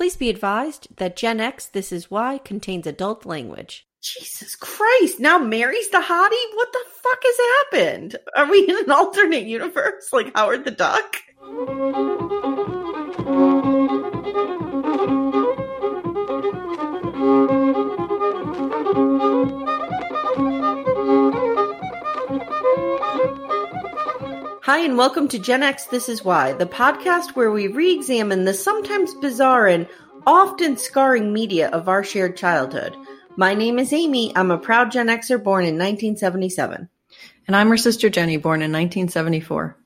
Please be advised that Gen X This Is Why contains adult language. Jesus Christ. Now Mary's the hottie? What the fuck has happened? Are we in an alternate universe like Howard the Duck? Hi, and welcome to Gen X This Is Why, the podcast where we re examine the sometimes bizarre and often scarring media of our shared childhood. My name is Amy. I'm a proud Gen Xer born in 1977. And I'm her sister Jenny, born in 1974.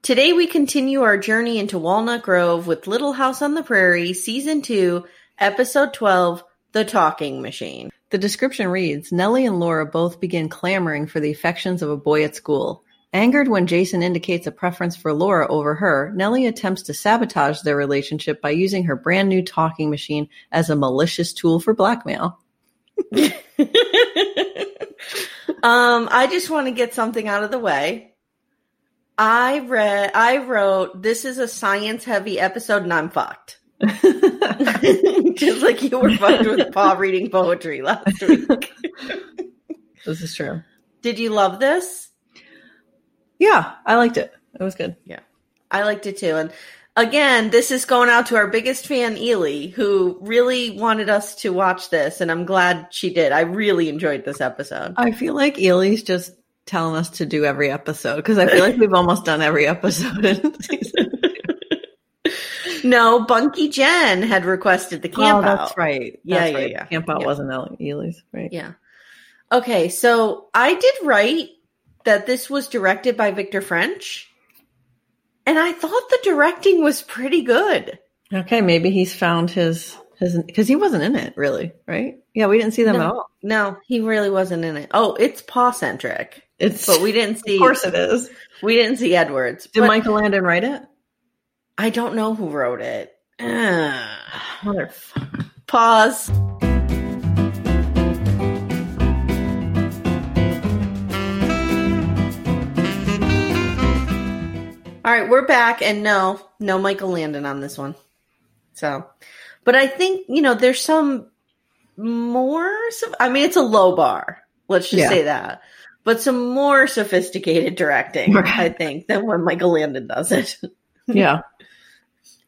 Today we continue our journey into Walnut Grove with Little House on the Prairie, Season 2, Episode 12, The Talking Machine. The description reads Nellie and Laura both begin clamoring for the affections of a boy at school. Angered when Jason indicates a preference for Laura over her, Nellie attempts to sabotage their relationship by using her brand new talking machine as a malicious tool for blackmail. um, I just want to get something out of the way. I read, I wrote, this is a science heavy episode and I'm fucked. just like you were fucked with Paul reading poetry last week. this is true. Did you love this? Yeah, I liked it. It was good. Yeah, I liked it too. And again, this is going out to our biggest fan, Ely, who really wanted us to watch this, and I'm glad she did. I really enjoyed this episode. I feel like Ely's just telling us to do every episode because I feel like we've almost done every episode in season. no, Bunky Jen had requested the camp oh, out. That's right. Yeah, That's yeah, right. yeah. Camp out Yeah. wasn't Ely's, right? Yeah. Okay, so I did write that this was directed by Victor French, and I thought the directing was pretty good. Okay, maybe he's found his his because he wasn't in it really, right? Yeah, we didn't see them no, at all. No, he really wasn't in it. Oh, it's paw centric, It's but we didn't see. of course it is. we didn't see Edwards. Did Michael Landon write it? I don't know who wrote it. Ugh. Motherfucker. Pause. All right, we're back, and no, no Michael Landon on this one. So, but I think you know there's some more. I mean, it's a low bar. Let's just Yeah. say that. But some more sophisticated directing, Right. I think, than when Michael Landon does it. Yeah.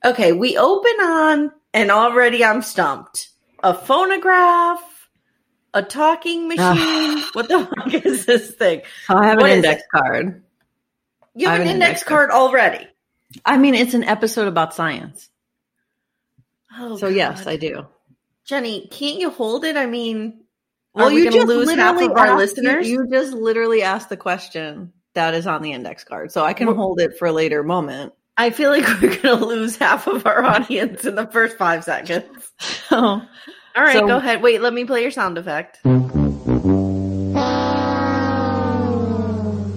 Okay, we open on, and already I'm stumped. A phonograph, a talking machine. what the fuck is this thing? I have an What index card. You have an index card already. I mean, it's an episode about science. Oh, so yes, I do. Jenny, can't you hold it? I mean, Well, we you just lose half literally of our asked- listeners? You, you just literally asked the question that is on the index card, so I can Well- hold it for a later moment. I feel like we're going to lose half of our audience in the first five seconds. So, oh. All right, So- go ahead. Wait, let me play your sound effect.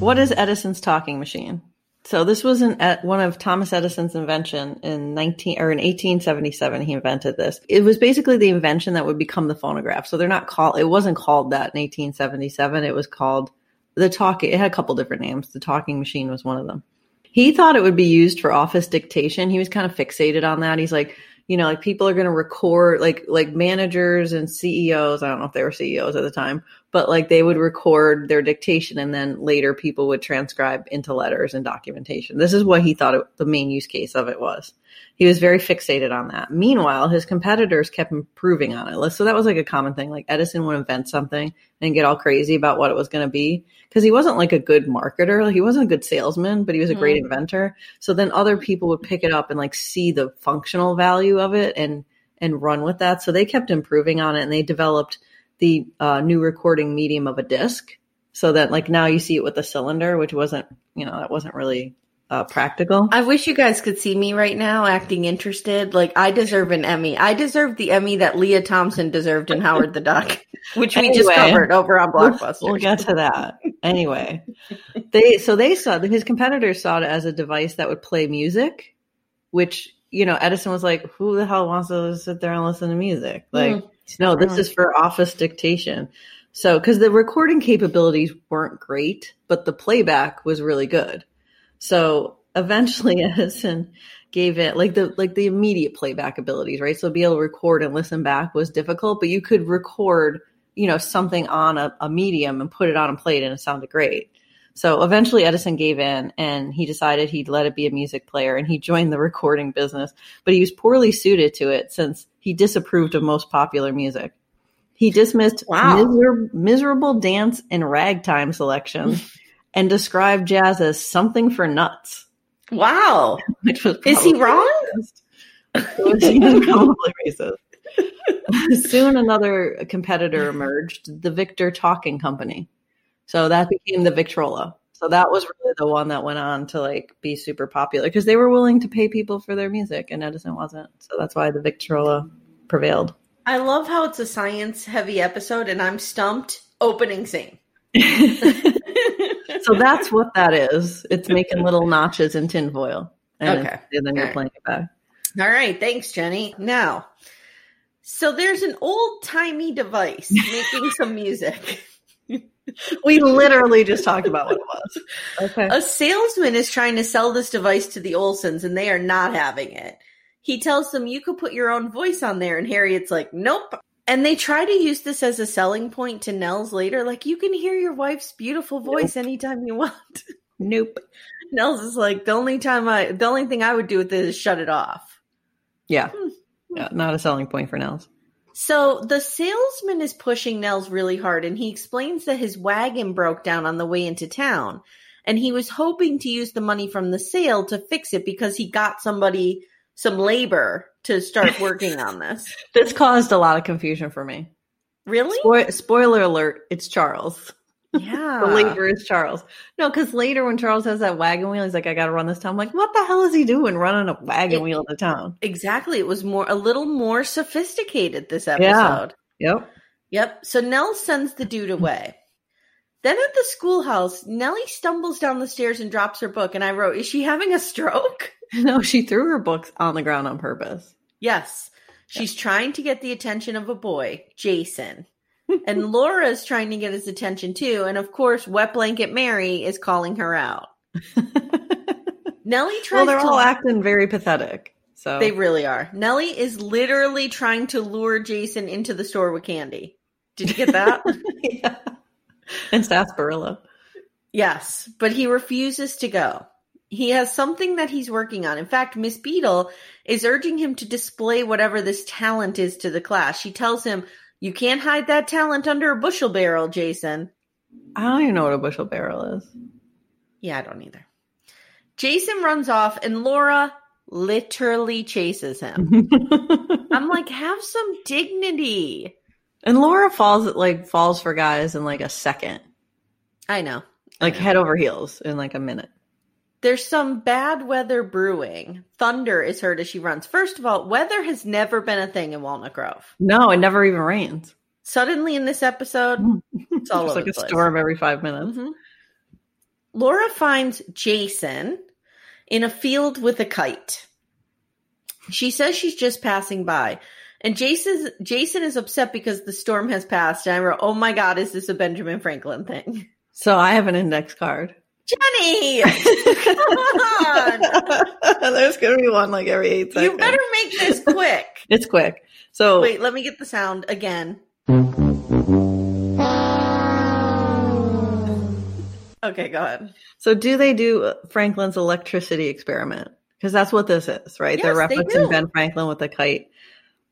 What is Edison's talking machine? So this was an one of Thomas Edison's invention in 19 or in 1877 he invented this. It was basically the invention that would become the phonograph. So they're not called it wasn't called that in 1877. It was called the talking it had a couple different names. The talking machine was one of them. He thought it would be used for office dictation. He was kind of fixated on that. He's like, you know, like people are going to record like like managers and CEOs, I don't know if they were CEOs at the time, but like they would record their dictation and then later people would transcribe into letters and documentation. This is what he thought it, the main use case of it was. He was very fixated on that. Meanwhile, his competitors kept improving on it. So that was like a common thing. Like Edison would invent something and get all crazy about what it was going to be because he wasn't like a good marketer. Like he wasn't a good salesman, but he was a great inventor. So then other people would pick it up and like see the functional value of it and and run with that. So they kept improving on it and they developed the uh, new recording medium of a disc so that like now you see it with a cylinder, which wasn't, you know, that wasn't really uh, practical. I wish you guys could see me right now acting interested. Like I deserve an Emmy. I deserve the Emmy that Lea Thompson deserved in Howard the Duck, which we just covered over on Blockbuster. We'll get to that. Anyway, they so they saw his competitors saw it as a device that would play music, which you know Edison was like, "Who the hell wants to sit there and listen to music?" Like, no, this is for office dictation. So, because the recording capabilities weren't great, but the playback was really good. So eventually, Edison gave it like the like the immediate playback abilities, right? So be able to record and listen back was difficult, but you could record, you know, something on a, a medium and put it on a plate and it sounded great. So eventually, Edison gave in, and he decided he'd let it be a music player, and he joined the recording business. But he was poorly suited to it since he disapproved of most popular music. He dismissed Wow. miser- miserable dance and ragtime selections and described jazz as something for nuts, Wow. which was Is he wrong? racist. Probably racist. Soon another competitor emerged, the Victor Talking Company. So that became the Victrola. So that was really the one that went on to like be super popular because they were willing to pay people for their music and Edison wasn't. So that's why the Victrola prevailed. I love how it's a science heavy episode and I'm stumped opening scene. So that's what that is. It's making little notches in tinfoil. And, Okay. and then you're playing it back. All right, thanks, Jenny. Now, so there's an old timey device making some music. We literally just talked about what it was. Okay. A salesman is trying to sell this device to the Olsons and they are not having it. He tells them you could put your own voice on there and Harriet's like, "Nope." And they try to use this as a selling point to Nels later like you can hear your wife's beautiful voice anytime you want. Nope. Nels is like, "The only time I the only thing I would do with this is shut it off." Yeah. Hmm. Hmm. Yeah. Not a selling point for Nels. So the salesman is pushing Nels really hard and he explains that his wagon broke down on the way into town and he was hoping to use the money from the sale to fix it because he got somebody some labor to start working on this. This caused a lot of confusion for me. Really? Spoil- spoiler alert, it's Charles. Yeah. The labor is Charles. No, because later when Charles has that wagon wheel, he's like, I got to run this town. I'm like, what the hell is he doing running a wagon It- wheel into town? Exactly. It was more a little more sophisticated this episode. Yep. Yep. So Nell sends the dude away. Then at the schoolhouse, Nellie stumbles down the stairs and drops her book. And I wrote, Is she having a stroke? No, she threw her books on the ground on purpose. Yes. She's trying to get the attention of a boy, Jason. and Laura's trying to get his attention too. And of course, Wet Blanket Mary is calling her out. Nellie tries well, they're to all acting very pathetic. So They really are. Nellie is literally trying to lure Jason into the store with candy. Did you get that? yeah. And sarsaparilla. yes, but he refuses to go. He has something that he's working on. In fact, Miss Beadle is urging him to display whatever this talent is to the class. She tells him, You can't hide that talent under a bushel barrel, Jason. I don't even know what a bushel barrel is. Yeah, I don't either. Jason runs off and Laura literally chases him. I'm like, have some dignity. And Laura falls like falls for guys in like a second, I know. like head over heels in like a minute. There's some bad weather brewing. Thunder is heard as she runs. First of all, weather has never been a thing in Walnut Grove. No, it never even rains. Suddenly in this episode, it's all It's like a place. storm every five minutes. Mhm. Laura finds Jason in a field with a kite. She says she's just passing by. And Jason Jason is upset because the storm has passed. And I wrote, Oh my god, is this a Benjamin Franklin thing? So I have an index card. Jenny! Come on! There's gonna be one like every eight seconds. You better make this quick. It's quick. So Wait, let me get the sound again. Okay, go ahead. So, do they do Franklin's electricity experiment? Because that's what this is, right? They're Yes, they referencing do. Ben Franklin with the kite.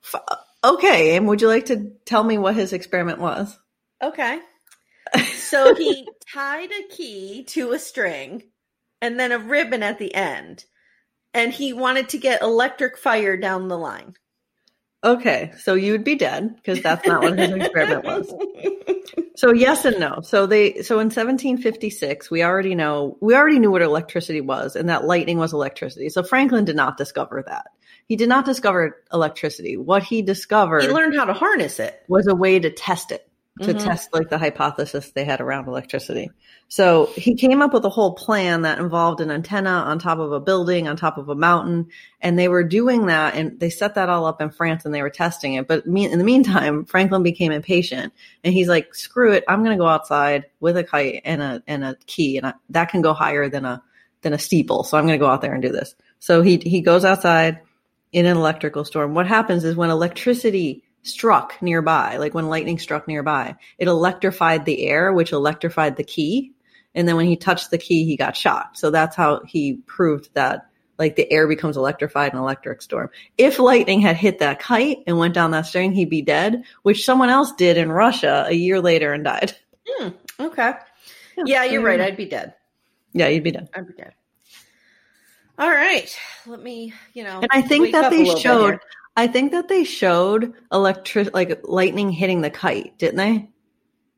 F- okay, and would you like to tell me what his experiment was? Okay. So he tied a key to a string and then a ribbon at the end. And he wanted to get electric fire down the line. Okay, so you would be dead because that's not what his experiment was. So yes and no. So they so in 1756 we already know we already knew what electricity was and that lightning was electricity. So Franklin did not discover that. He did not discover electricity. What he discovered He learned how to harness it. was a way to test it, to Mhm. test like the hypothesis they had around electricity. So he came up with a whole plan that involved an antenna on top of a building, on top of a mountain, and they were doing that and they set that all up in France and they were testing it. But me- in the meantime, Franklin became impatient and he's like, "Screw it, I'm going to go outside with a kite and a and a key, and I, that can go higher than a than a steeple. So I'm going to go out there and do this." So he he goes outside in an electrical storm. What happens is when electricity struck nearby, like when lightning struck nearby, it electrified the air, which electrified the key. And then when he touched the key, he got shocked. So that's how he proved that like the air becomes electrified in an electric storm. If lightning had hit that kite and went down that string, he'd be dead, which someone else did in Russia a year later and died. Hmm, okay. Yeah, you're right. I'd be dead. Yeah, you'd be dead. I'd be dead. All right. Let me, you know. And I think that they showed. I think that they showed electric, like lightning hitting the kite, didn't they?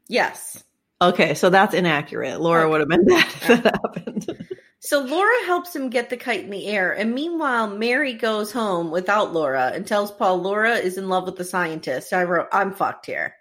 Yes. Okay, so that's inaccurate. Laura Okay. would have been dead if that happened. So Laura helps him get the kite in the air, and meanwhile, Mary goes home without Laura and tells Pa Laura is in love with the scientist. I wrote, I'm fucked here.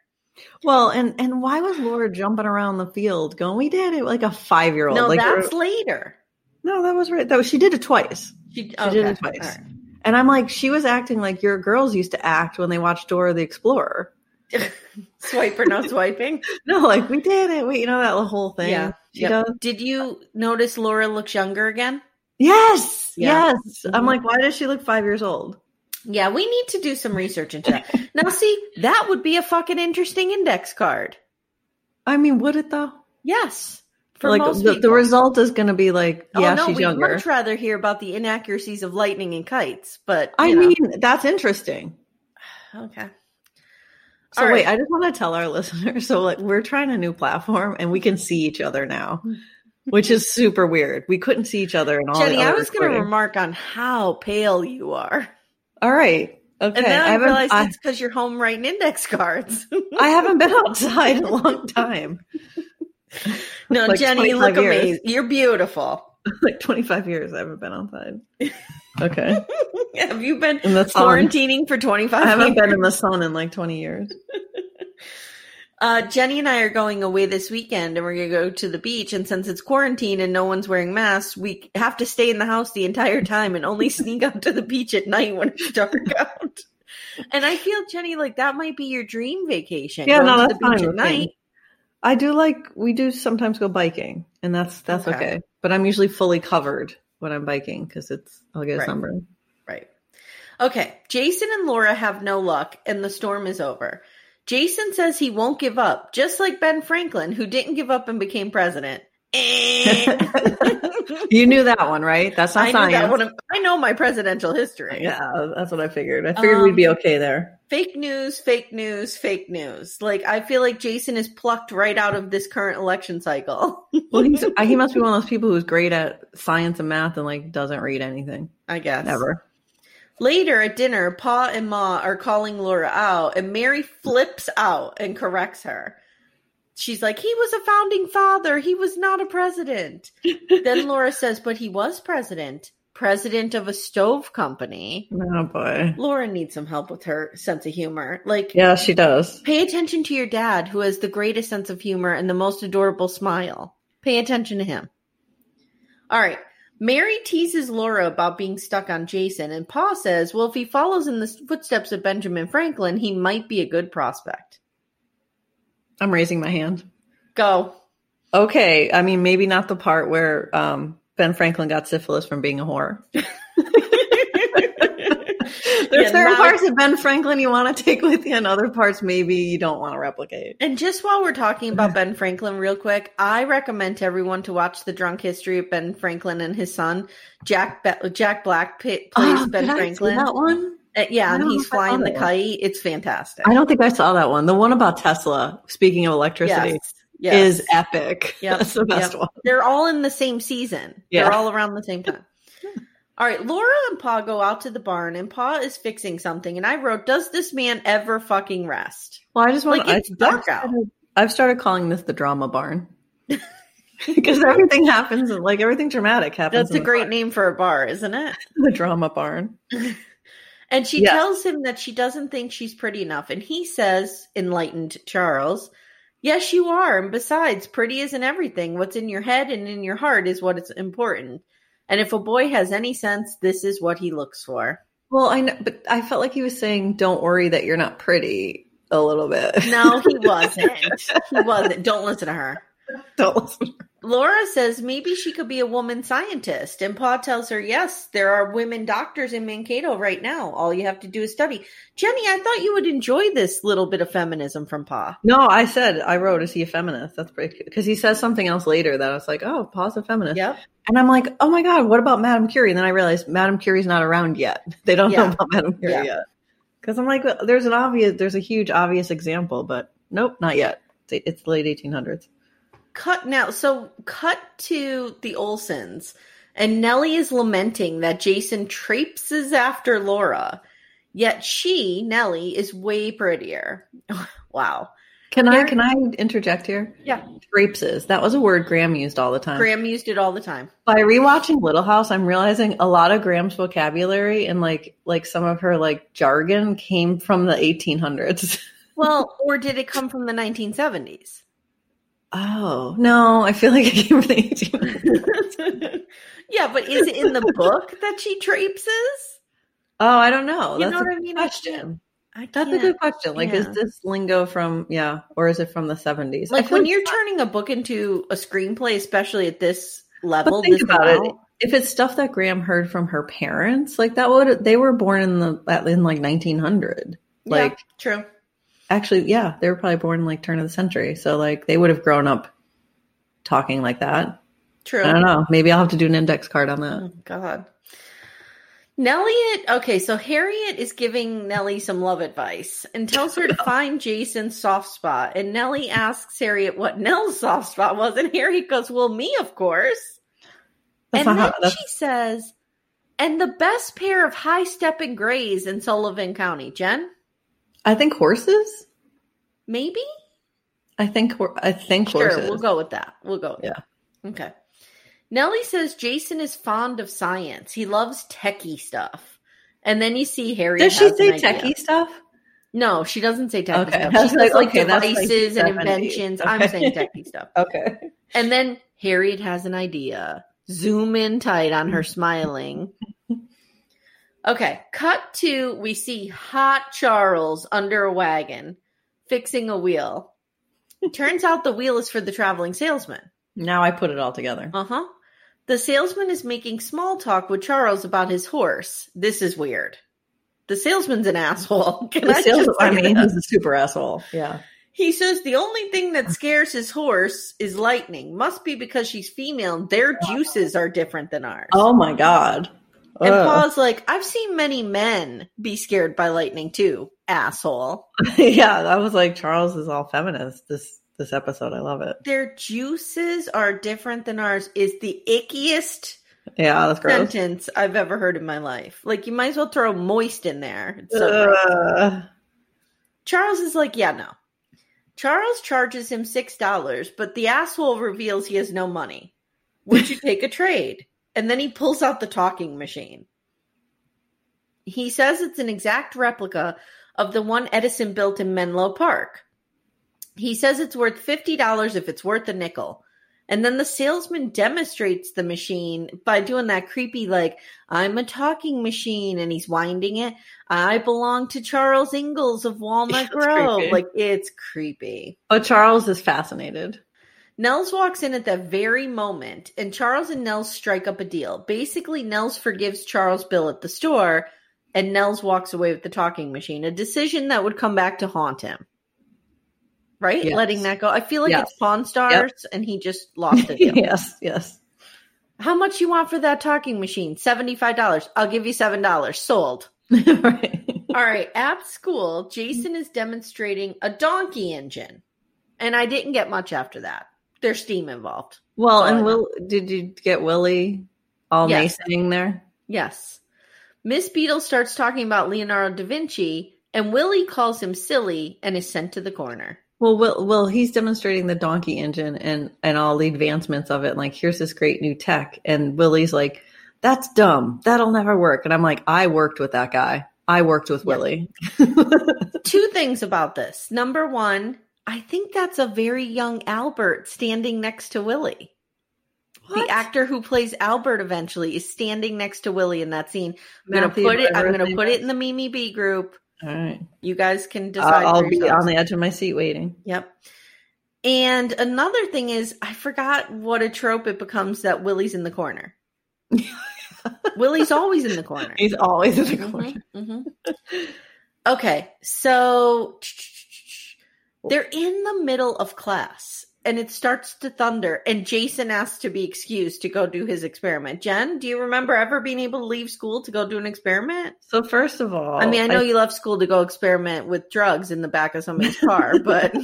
well, and and why was Laura jumping around the field going? We did it like a five year old. No, like that's later. no, that was right. That was she did it twice, She, She did it twice. And I'm like, she was acting like your girls used to act when they watched Dora the Explorer. Swipe or no swiping? No, like we did it. We, you know that whole thing. Yeah. Yep. Did you notice Laura looks younger again? Yes, Yeah. yes. I'm Mhm. like, why does she look five years old? Yeah, we need to do some research into that. now, see, that would be a fucking interesting index card. I mean, would it though? Yes. For like the, the result is going to be like, Oh, yeah, no, she's we'd younger. much rather hear about the inaccuracies of lightning and kites, but I know. mean, that's interesting. okay. So All wait, right. I just want to tell our listeners. So like, we're trying a new platform, and we can see each other now, which is super weird. We couldn't see each other in all. Jenny, I was going to remark on how pale you are. All right, okay. And then I, haven't- realized I, it's because you're home writing index cards. I haven't been outside in a long time, no, Like Jenny, you look years. amazing. You're beautiful. like twenty five years. I haven't been outside. Okay, Have you been In the sun. quarantining for 25 I haven't years? been in the sun in like twenty years. Uh, Jenny and I are going away this weekend and we're going to go to the beach. And since it's quarantine and no one's wearing masks, we have to stay in the house the entire time and only sneak out to the beach at night when it's dark out. And I feel, Jenny, like that might be your dream vacation. Yeah, no, that's the beach fine at night. I do like we do sometimes go biking, and that's that's Okay. okay. But I'm usually fully covered when I'm biking because it's I'll get a Right. sunburn. Right. Okay. Jason and Laura have no luck and the storm is over. Jason says he won't give up, just like Ben Franklin, who didn't give up and became president. Eh. You knew that one, right? That's not I, knew science. that one. I know my presidential history. Yeah, that's what I figured. I figured we'd be Um, okay there. Fake news, fake news, fake news. Like I feel like Jason is plucked right out of this current election cycle. Well, he's, he must be one of those people who's great at science and math and like doesn't read anything I guess. ever. Later at dinner, Pa and Ma are calling Laura out, and Mary flips out and corrects her. She's like, he was a founding father. He was not a president. then Laura says, but he was president, president of a stove company. Oh boy. Laura needs some help with her sense of humor. Like, Yeah, she does. pay attention to your dad, who has the greatest sense of humor and the most adorable smile. Pay attention to him. All right. Mary teases Laura about being stuck on Jason, and Pa says, well, if he follows in the footsteps of Benjamin Franklin, he might be a good prospect. I'm raising my hand. Go. Okay, I mean maybe not the part where um, Ben Franklin got syphilis from being a whore. There's Yeah, certain parts of Ben Franklin you want to take with you, and other parts maybe you don't want to replicate. And just while we're talking about Ben Franklin, real quick, I recommend to everyone to watch the Drunk History of Ben Franklin and his son. Jack Be- Jack Black pa- plays Oh, Ben did I see Franklin. that one? Uh, yeah, and he's if I saw flying the that kite. It's fantastic. I don't think I saw that one. The one about Tesla, speaking of electricity, Yes. Yes. is epic. Yep. That's the best Yep. one. They're all in the same season. Yeah. They're all around the same time. All right, Laura and Pa go out to the barn, and Pa is fixing something. And I wrote, "Does this man ever fucking rest?" Well, I just want Like, it's I, dark I've out. I've started calling this the drama barn. because everything happens, like everything dramatic happens. That's a great barn. name for a bar, isn't it? The drama barn. And she Yeah. tells him that she doesn't think she's pretty enough. And he says, enlightened Charles, Yes, you are. And besides, pretty isn't everything. What's in your head and in your heart is what is important. And if a boy has any sense, this is what he looks for. Well, I know, but I felt like he was saying, "Don't worry that you're not pretty." A little bit. No, he wasn't. he wasn't. Don't listen to her. Don't listen. Laura says maybe she could be a woman scientist. And Pa tells her, yes, there are women doctors in Mankato right now. All you have to do is study. Jenny, I thought you would enjoy this little bit of feminism from Pa. No, I said I wrote, "Is he a feminist?" That's pretty because he says something else later that I was like, "Oh, Pa's a feminist." Yep. And I'm like, "Oh my god, what about Madame Curie?" And then I realized Madame Curie's not around yet. They don't Yeah. know about Madame Curie Yeah. yet. Because I'm like, there's an obvious, there's a huge obvious example, but nope, not yet. It's, it's the late 1800s. Cut now. So cut to the Olsons, and Nellie is lamenting that Jason traipses after Laura, yet she, Nellie, is way prettier. wow. Can I can I interject here? Yeah. Traipses. That was a word Graham used all the time. Graham used it all the time. By rewatching Little House, I'm realizing a lot of Graham's vocabulary and like like some of her like jargon came from the 1800s. Well, or did it come from the 1970s? Oh no, I feel like from the 1800s. yeah, but is it in the book that she traipses? Oh, I don't know. You That's know a what I good mean? Question. I That's a good question. Like, Yeah. is this lingo from yeah, or is it from the 70s? Like when you're turning a book into a screenplay, especially at this level, But think about it. If it's stuff that Graham heard from her parents, like that would they were born in the in like 1900. Like yeah, true. Actually, yeah, they were probably born like turn of the century. So like they would have grown up talking like that. True. I don't know. Maybe I'll have to do an index card on that. Oh, God. Nelliet, okay, so Harriet is giving Nellie some love advice and tells her to find Jason's soft spot. And Nellie asks Harriet what Nell's soft spot was, and Harriet goes, Well, me, of course. That's and then she says, And the best pair of high stepping grays in Sullivan County. Jen, I think horses. maybe? I think I think Sure, horses. we'll go with that. We'll go with Yeah. that. Okay. Nellie says Jason is fond of science. He loves techie stuff. And then you see Harry. Does she say techie stuff? No, she doesn't say techie Okay. stuff. She says like, okay, that's like devices and 70s. inventions. I'm saying techie stuff. Okay. And then Harriet has an idea. Zoom in tight on her smiling. Okay, cut to we see hot Charles under a wagon fixing a wheel. Turns out the wheel is for the traveling salesman. Now I put it all together. Uh huh. The salesman is making small talk with Charles about his horse. This is weird. The salesman's an asshole. Can The I sales, just I mean, he's a super asshole. Yeah. He says the only thing that scares his horse is lightning. Must be because she's female. and Their juices are different than ours. Oh my god. And Ugh. Pa's like, I've seen many men be scared by lightning too, asshole. yeah, that was like, Charles is all feminist. This this episode, I love it. Their juices are different than ours is the ickiest Yeah, that's gross. sentence I've ever heard in my life. Like you might as well throw moist in there. It's so. Ugh. Charles is like, yeah, no. Charles charges him six dollars, but the asshole reveals he has no money. Would you take a trade? And then he pulls out the talking machine. He says it's an exact replica of the one Edison built in Menlo Park. He says it's worth $50 if it's worth a nickel. And then the salesman demonstrates the machine by doing that creepy, like, I'm a talking machine, and he's winding it. I belong to Charles Ingalls of Walnut Grove. creepy. Like, it's creepy. But Charles is fascinated. Nels walks in at that very moment, and Charles and Nels strike up a deal. Basically, Nels forgives Charles' bill at the store, and Nels walks away with the talking machine, a decision that would come back to haunt him. Right? Yes. Letting that go. I feel like Yes. it's Pawn Stars and he just lost it. yes, yes. How much you want for that talking machine? $75. I'll give you $7. Sold. right. All right. At school, Jason is demonstrating a donkey engine. And I didn't get much after that. There's steam involved. Well, and. Will, did you get Willie all Yes. naysaying there? Yes. Miss Beadle starts talking about Leonardo da Vinci, and Willie calls him silly and is sent to the corner. Well, Will, Will, he's demonstrating the donkey engine and and all the advancements of it. Like, here's this great new tech, and Willie's like, "That's dumb. That'll never work." And I'm like, "I worked with that guy. I worked with Yeah. Willie." Two things about this. Number one, I think that's a very young Albert standing next to Willie. What? The actor who plays Albert eventually is standing next to Willie in that scene. I'm gonna put it. I'm gonna put it in the Mimi B group. All right, You guys can decide. I'll, I'll be on the edge of my seat waiting. Yep. And another thing is, I forgot what a trope it becomes that Willie's in the corner. Willie's always in the corner. He's always in the Mhm, corner. mhm. Okay, so they're in the middle of class and it starts to thunder, and Jason asks to be excused to go do his experiment. Jen, do you remember ever being able to leave school to go do an experiment? So first of all, I mean, I know you left school to go experiment with drugs in the back of somebody's car, but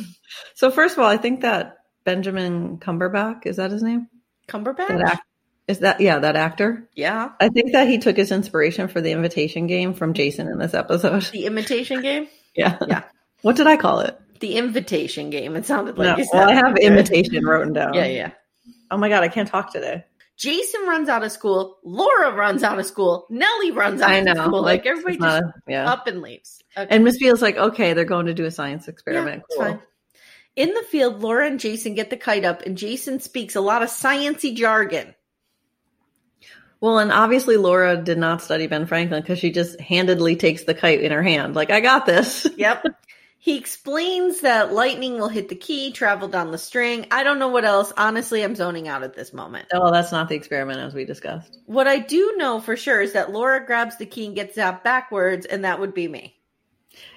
So first of all, I think that Benjamin Cumberbatch is that his name? Cumberbatch? That act is that yeah that actor. yeah. I think that he took his inspiration for the invitation game from Jason in this episode. The imitation game? Yeah, Yeah. What did I call it? The invitation game. It sounded like No, you said. well, I have Okay. imitation written down. Yeah, yeah. Oh my god, I can't talk today. Jason runs out of school. Laura runs out of school. Nellie runs out I of know. school. Like, it's everybody just a- yeah. up and leaves. Okay. And Miss Beadle's like, okay, they're going to do a science experiment. it's cool. In the field, Laura and Jason get the kite up, and Jason speaks a lot of sciency jargon. Well, and obviously Laura did not study Ben Franklin because she just handedly takes the kite in her hand, like I got this. Yep. he explains that lightning will hit the key, travel down the string. I don't know what else. Honestly, I'm zoning out at this moment. Oh, well, that's not the experiment as we discussed. What I do know for sure is that Laura grabs the key and gets zapped backwards, and that would be me.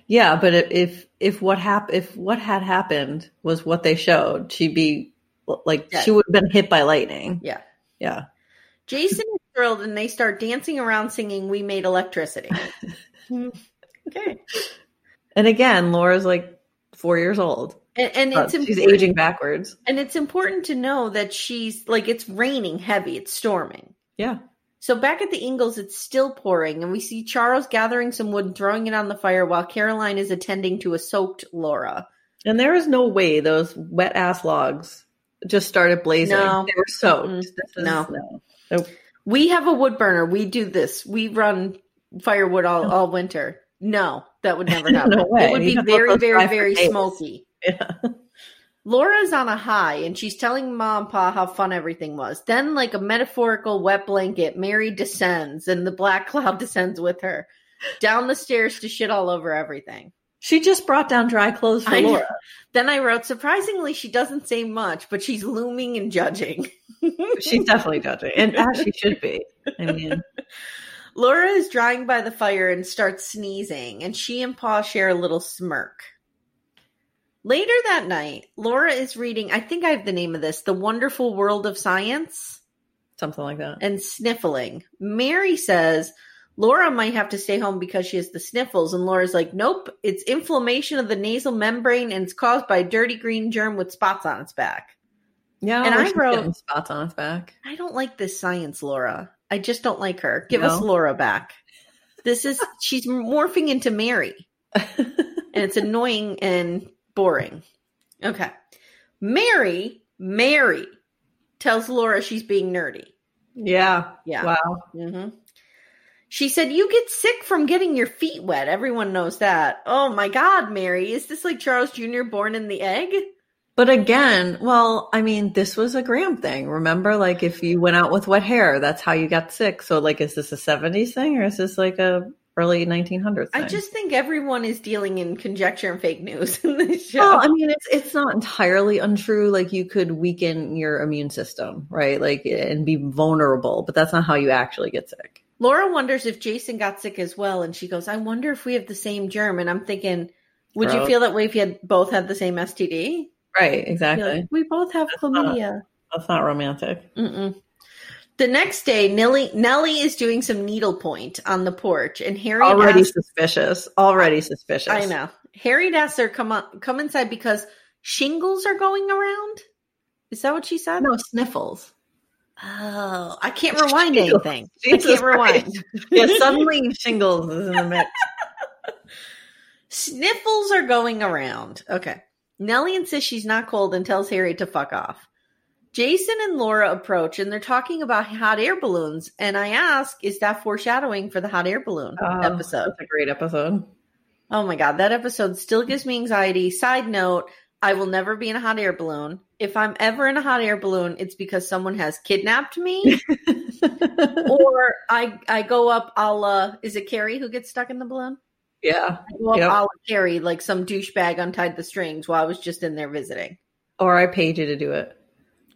Yeah, but if if, if what hap- if what had happened was what they showed, she'd be like Dead. she would have been hit by lightning. Yeah. Yeah. Jason is thrilled, and they start dancing around singing "We Made Electricity." Hmm. okay, And again, Laura's like four years old. and, and Uh, it's she's important, aging backwards. and it's important to know that she's like it's raining heavy, it's storming. Yeah. So back at the Ingalls, it's still pouring, and we see Charles gathering some wood and throwing it on the fire while Caroline is attending to a soaked Laura. And there is no way those wet ass logs just started blazing. No. They were soaked. Is- No. no. Nope. We have a wood burner. We do this. We run firewood all, all winter. No, that would never happen. No way. It would be very, very, very smoky. Yeah. Laura's on a high and she's telling mom and pa how fun everything was. Then, like a metaphorical wet blanket, Mary descends and the black cloud descends with her down the stairs to shit all over everything. She just brought down dry clothes for I know. Laura. Then I wrote, surprisingly, she doesn't say much, but she's looming and judging. She's definitely judging. And as she should be. I mean, Laura is drying by the fire and starts sneezing, and she and Pa share a little smirk. Later that night, Laura is reading, I think I have the name of this, The Wonderful World of Science, something like that. and sniffling. Mary says Laura might have to stay home because she has the sniffles, and Laura's like, nope, it's inflammation of the nasal membrane and it's caused by a dirty green germ with spots on its back. Yeah, And I wrote- spots on its back. I don't like this science, Laura. I just don't like her. Give No? us Laura back. This is she's morphing into Mary, and it's annoying and boring. Okay, Mary, Mary tells Laura she's being nerdy. yeah. Yeah. Wow. hmm She said, You get sick from getting your feet wet. Everyone knows that. Oh my God, Mary. Is this like Charles Jr. born in the egg? But again, well, I mean, this was a Graham thing. Remember, like if you went out with wet hair, that's how you got sick. So, like, is this a '70s thing or is this like a early 1900s thing? I just think everyone is dealing in conjecture and fake news in this show. Well, I mean, it's it's not entirely untrue. Like you could weaken your immune system, right? Like and be vulnerable, but that's not how you actually get sick. Laura wonders if Jason got sick as well, and she goes, "I wonder if we have the same germ." And I'm thinking, would you feel that way if you had both had the same STD? Right, exactly. we both have That's not- chlamydia. That's not romantic. Mm-mm. The next day, Nellie Nellie is doing some needlepoint on the porch, and Harry Already suspicious. Already suspicious. I know. Harry asks her come on, come inside because shingles are going around. Is that what she said? No sniffles. Oh, I can't rewind Shingles. anything. Jesus I can't rewind. Yeah, suddenly shingles is in the mix. Sniffles are going around. Okay. Nellie insists she's not cold and tells Harry to fuck off. Jason and Laura approach and they're talking about hot air balloons. And I ask, is that foreshadowing for the hot air balloon Oh, episode? That's a great episode. Oh my God, that episode still gives me anxiety. Side note, I will never be in a hot air balloon. If I'm ever in a hot air balloon, it's because someone has kidnapped me or I, I go up a la, is it Carrie who gets stuck in the balloon? Yeah. Up Yep. la Carrie, like some douchebag untied the strings while I was just in there visiting. Or I paid you to do it.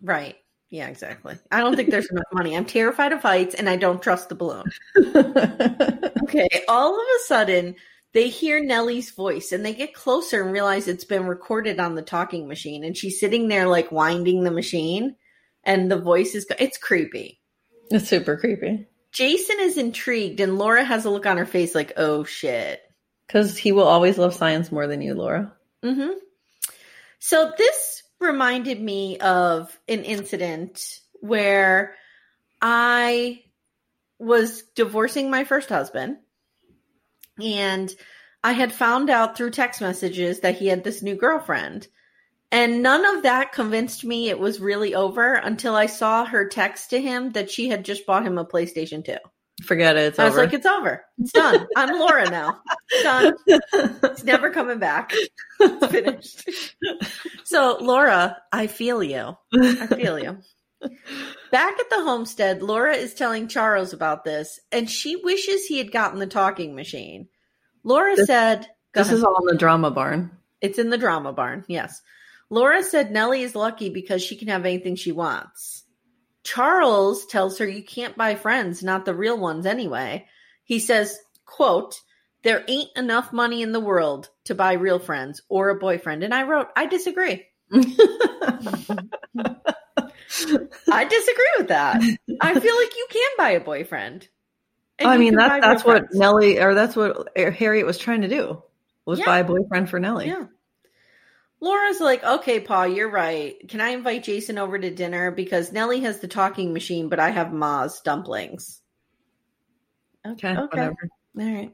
Right. Yeah, exactly. I don't think there's enough money. I'm terrified of heights and I don't trust the balloon. Okay. All of a sudden, they hear Nellie's voice and they get closer and realize it's been recorded on the talking machine. And she's sitting there, like winding the machine, and the voice is, it's creepy. it's super creepy. Jason is intrigued, and Laura has a look on her face like, oh shit. Because he will always love science more than you, Laura. Mm-hmm. So this reminded me of an incident where I was divorcing my first husband and I had found out through text messages that he had this new girlfriend. And none of that convinced me it was really over until I saw her text to him that she had just bought him a PlayStation 2. Forget it. It's I was over. like, it's over. It's done. I'm Laura now. It's done. It's never coming back. It's finished. So, Laura, I feel you. I feel you. Back at the homestead, Laura is telling Charles about this, and she wishes he had gotten the talking machine. Laura This- said, this ahead. is all in the drama barn. It's in the drama barn, yes. Laura said Nellie is lucky because she can have anything she wants. Charles tells her you can't buy friends, not the real ones anyway. He says, quote, there ain't enough money in the world to buy real friends or a boyfriend. And I wrote, I disagree. I disagree with that. I feel like you can buy a boyfriend. I mean, buy that's that's what friends. Nellie or that's what Harriet was trying to do was Yeah. buy a boyfriend for Nellie. Yeah. Laura's like, okay, Pa, you're right. Can I invite Jason over to dinner? Because Nellie has the talking machine, but I have Ma's dumplings. Okay, whatever. All right.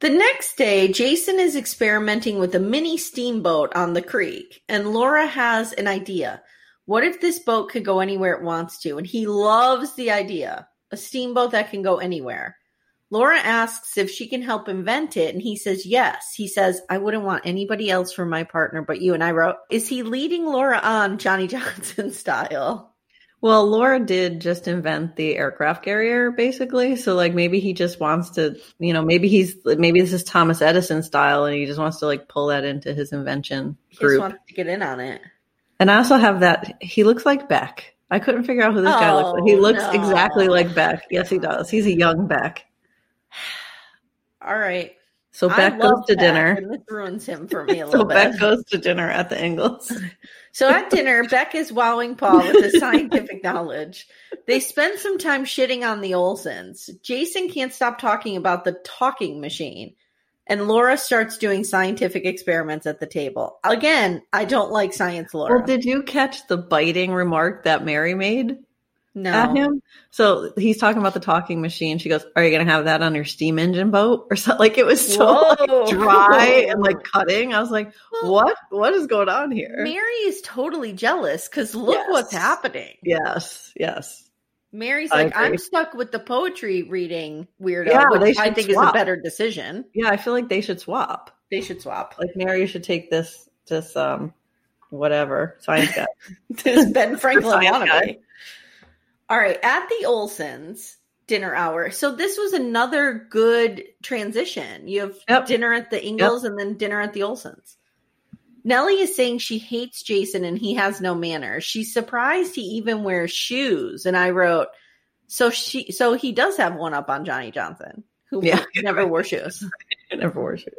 The next day, Jason is experimenting with a mini steamboat on the creek, and Laura has an idea. What if this boat could go anywhere it wants to? And he loves the idea a steamboat that can go anywhere. Laura asks if she can help invent it, and he says yes. He says, I wouldn't want anybody else for my partner but you. And I wrote, Is he leading Laura on Johnny Johnson style? Well, Laura did just invent the aircraft carrier, basically. So, like, maybe he just wants to, you know, maybe he's, maybe this is Thomas Edison style, and he just wants to like pull that into his invention He just group. wants to get in on it. And I also have that. He looks like Beck. I couldn't figure out who this guy looks like. He Oh, looks no. exactly like Beck. Yes, he does. He's a young Beck. All right. So Beck goes to dinner. and this ruins him for me a So little bit. Beck goes to dinner at the Ingalls. So at dinner, Beck is wowing Pa with his scientific knowledge. They spend some time shitting on the Olsons. Jason can't stop talking about the talking machine. And Laura starts doing scientific experiments at the table. Again, I don't like science, Laura. Well, did you catch the biting remark that Mary made no. him? So he's talking about the talking machine. She goes, "Are you going to have that on your steam engine boat or something?" Like it was so like, dry and like cutting. I was like, "What? What is going on here?" Mary is totally jealous because look Yes. what's happening. yes, yes. Mary's like, I'm stuck with the poetry reading weirdo, Yeah, which I think is a better decision. Yeah, I feel like they should swap. They should swap. Like Mary should take this, this, um, whatever science guy. this Ben Franklin wannabe. All right, at the Olsons dinner hour. So this was another good transition. You have Yep. dinner at the Ingalls and then dinner at the Olsons. Nellie is saying she hates Jason and he has no manners. She's surprised he even wears shoes. And I wrote, So she, so he does have one up on Johnny Johnson, who Yeah. never wore shoes. Never wore shoes.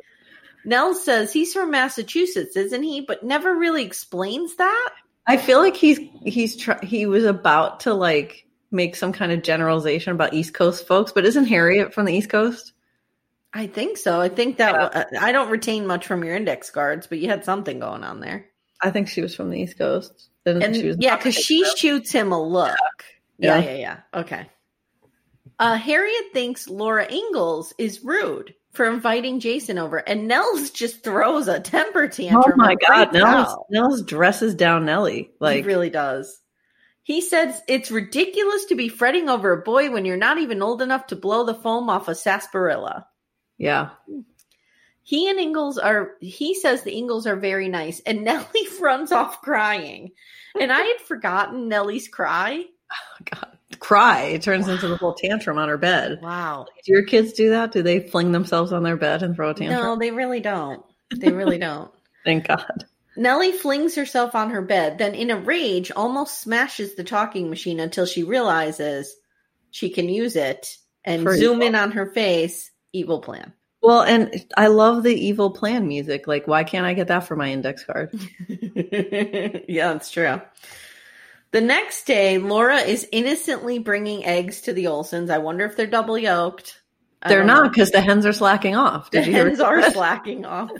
Nell says he's from Massachusetts, isn't he? But never really explains that. I feel like he's he's tr- he was about to like make some kind of generalization about East Coast folks, but isn't Harriet from the East Coast? I think so. I think that I don't retain much from your index cards, but you had something going on there. I think she was from the East Coast. And she was yeah, because she shoots him a look. Yeah, Yeah. yeah, yeah. Okay. Uh, Harriet thinks Laura Ingalls is rude for inviting Jason over, and Nels just throws a temper tantrum. Oh my god, Nels out. Nels dresses down Nellie. Like he really does. He says it's ridiculous to be fretting over a boy when you're not even old enough to blow the foam off a sarsaparilla. yeah. He and Ingalls are, he says the Ingalls are very nice, and Nellie runs off crying. And I had forgotten Nellie's cry. Oh god. Cry. It turns into the whole tantrum on her bed. Wow. Do your kids do that? Do they fling themselves on their bed and throw a tantrum? No, they really don't. They really don't. Thank God. Nellie flings herself on her bed, then in a rage almost smashes the talking machine until she realizes she can use it and For zoom evil. in on her face. Evil plan. Well, and I love the evil plan music. Like, why can't I get that for my index card? yeah, that's true. The next day, Laura is innocently bringing eggs to the Olesons. I wonder if they're double yolked. I They're don't because the hens are slacking off. The Did you hens are that? slacking off.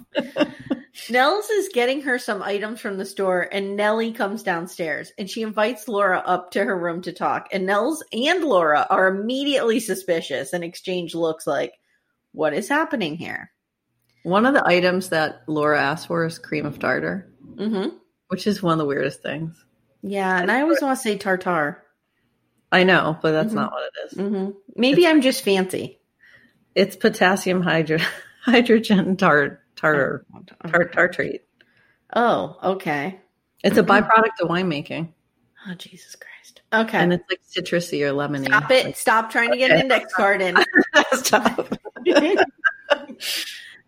Nels is getting her some items from the store, and Nellie comes downstairs and she invites Laura up to her room to talk. And Nels and Laura are immediately suspicious and exchange looks like, What is happening here? One of the items that Laura asked for is cream of tartar, Mm-hmm. which is one of the weirdest things. Yeah, and I always want to say tartar. I know, but that's Mhm. not what it is. Mm-hmm. Maybe I'm just fancy. It's potassium hydro- hydrogen tar- tartar tar- tartrate. Oh, okay. It's a byproduct of winemaking, Oh, Jesus Christ. Okay. and it's like citrusy or lemony. Stop it. Stop trying to get an index card in. Stop.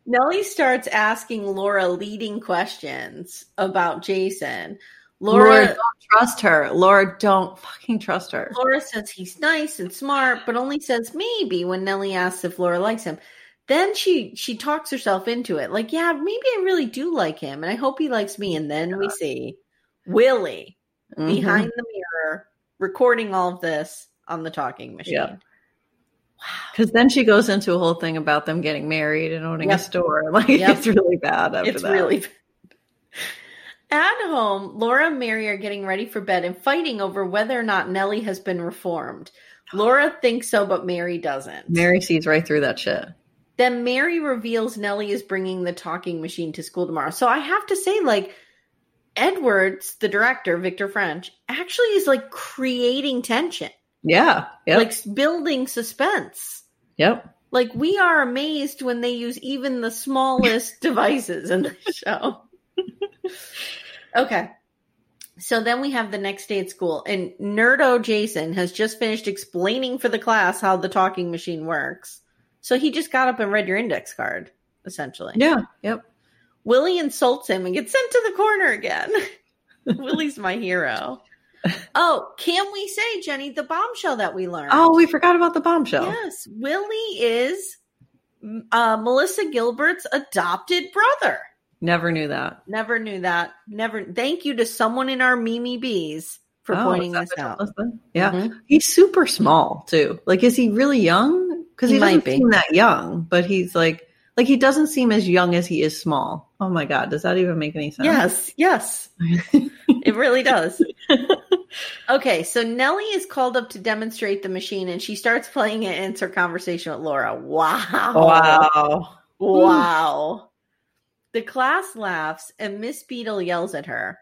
Nellie starts asking Laura leading questions about Jason. Laura, Laura don't trust her. Laura, don't fucking trust her. Laura says he's nice and smart, but only says maybe when Nellie asks if Laura likes him. Then she she talks herself into it. Like, yeah, maybe I really do like him, and I hope he likes me. And then we see Willie Mhm. behind the mirror recording all of this on the talking machine. Yeah. Because then she goes into a whole thing about them getting married and owning Yep. a store. Like Yep. it's really bad after it's that. really bad. At home, Laura and Mary are getting ready for bed and fighting over whether or not Nellie has been reformed. Laura thinks so, but Mary doesn't. Mary sees right through that shit. Then Mary reveals Nellie is bringing the talking machine to school tomorrow. So I have to say, like, Edwards, the director, Victor French, actually is like creating tension, Yeah. Yep. like building suspense. yep. Like we are amazed when they use even the smallest devices in the show. okay. So then we have the next day at school, and Nerdo Jason has just finished explaining for the class how the talking machine works. So he just got up and read your index card, essentially. Yeah. Yep. Willie insults him and gets sent to the corner again. Willie's my hero. Oh, can we say, Jenny, the bombshell that we learned? Oh, we forgot about the bombshell. Yes, Willie is uh, Melissa Gilbert's adopted brother. Never knew that. Never knew that. Never. Thank you to someone in our Mimi Bees for Oh, pointing is this out. what it was? Yeah. Mhm. He's super small too. Like, is he really young? Because he, He might doesn't be. seem that young, but he's like, like he doesn't seem as young as he is small. Oh my god, does that even make any sense? Yes, yes, it really does. Okay, so Nellie is called up to demonstrate the machine, and she starts playing it. And it's her conversation with Laura. Wow! wow. Wow. The class laughs and Miss Beadle yells at her.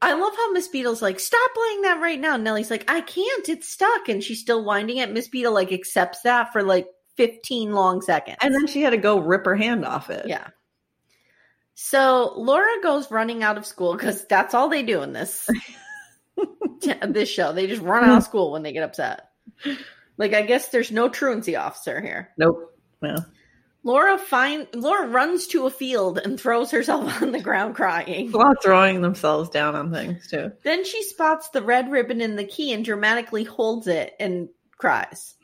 I love how Miss Beadle's like, stop playing that right now. Nellie's like, I can't, it's stuck. And she's still winding it. Miss Beadle like accepts that for like 15 long seconds. And then she had to go rip her hand off it. yeah. So Laura goes running out of school because that's all they do in this this show. They just run out of school when they get upset. Like I guess there's no truancy officer here. Nope. Yeah. Laura find Laura runs to a field and throws herself on the ground crying. While throwing themselves down on things too. Then she spots the red ribbon in the key and dramatically holds it and cries.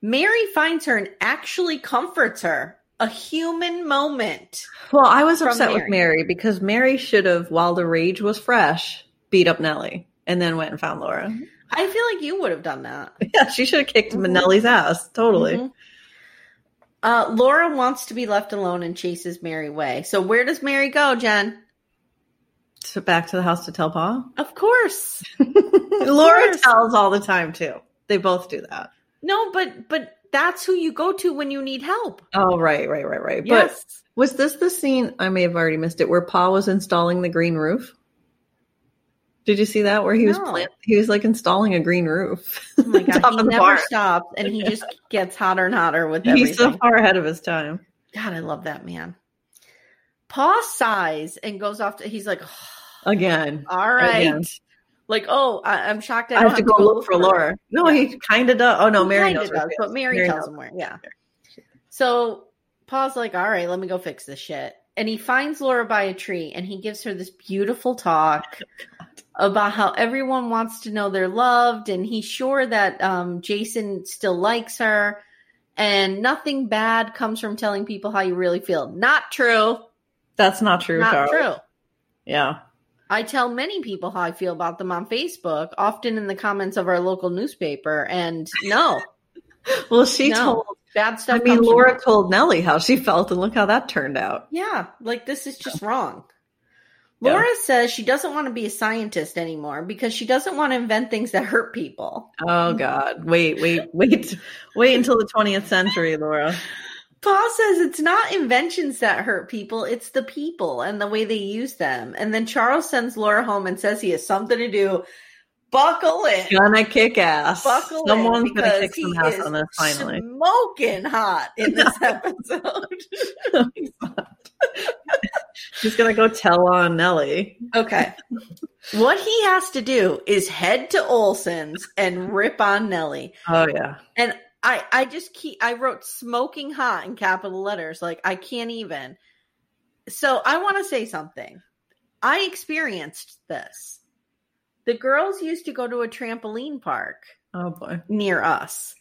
Mary finds her and actually comforts her. A human moment. Well, I was upset with Mary. Mary because Mary should have, while the rage was fresh, beat up Nellie and then went and found Laura. I feel like you would have done that. Yeah, she should have kicked Mhm. Nellie's ass. Totally. Mhm. Uh, Laura wants to be left alone and chases Mary away. So where does Mary go, Jen? So back to the house to tell Pa. Of course. Laura course. tells all the time too. They both do that. No, but but that's who you go to when you need help. Oh, right, right, right, right. But Yes. was this the scene? I may have already missed it, where Pa was installing the green roof. Did you see that? Where he was No. plant- he was like installing a green roof. Oh my god, he never barn. stops and he just gets hotter and hotter with everything. He's so far ahead of his time. God, I love that man. Pa sighs and goes off to he's like, oh, Again, all right. Again. Like, oh, I, I'm shocked. I, I have to go look for her. Laura. No, Yeah. he kind of does. Oh no, He Mary knows does, but. Mary, Mary tells knows. him where. Yeah. So Pa's like, all right, let me go fix this shit. And he finds Laura by a tree and he gives her this beautiful talk about how everyone wants to know they're loved and he's sure that um, Jason still likes her and nothing bad comes from telling people how you really feel. Not true. That's not true, Not Charles. true. Yeah. I tell many people how I feel about them on Facebook, often in the comments of our local newspaper. And no, Well, she no, told. Bad stuff. I mean, Laura told Nellie how she felt, and look how that turned out. Yeah, like this is just wrong. Yeah. Laura says she doesn't want to be a scientist anymore because she doesn't want to invent things that hurt people. Oh God! Wait, wait, wait, wait until the twentieth century, Laura. Pa says it's not inventions that hurt people, it's the people and the way they use them. And then Charles sends Laura home and says he has something to do. Buckle in. Gonna kick ass. Buckle Someone's gonna kick some ass on this finally. smoking hot in this episode. She's gonna go tell on Nellie. Okay. what he has to do is head to Oleson's and rip on Nellie. Oh yeah. And I I just keep I wrote smoking hot in capital letters. Like I can't even. So I want to say something. I experienced this. The girls used to go to a trampoline park Oh boy. near us.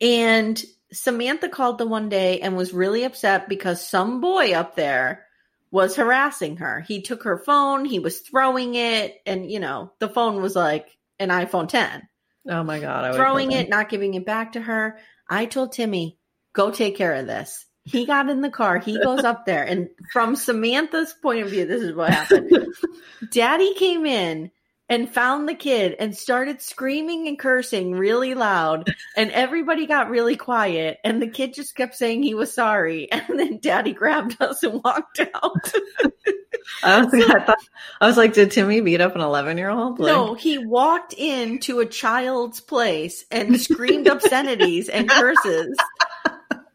And Samantha called the one day and was really upset because some boy up there was harassing her. He took her phone, he was throwing it, and you know, the phone was like an iPhone 10. Oh my God. I Throwing it, not giving it back to her. I told Timmy, go take care of this. He got in the car, he goes up there, and from Samantha's point of view, this is what happened. Daddy came in and found the kid and started screaming and cursing really loud. And everybody got really quiet and the kid just kept saying he was sorry. And then daddy grabbed us and walked out. I was, I, thought, I was like, did Timmy beat up an eleven-year-old? Like, no he walked into a child's place and screamed obscenities and curses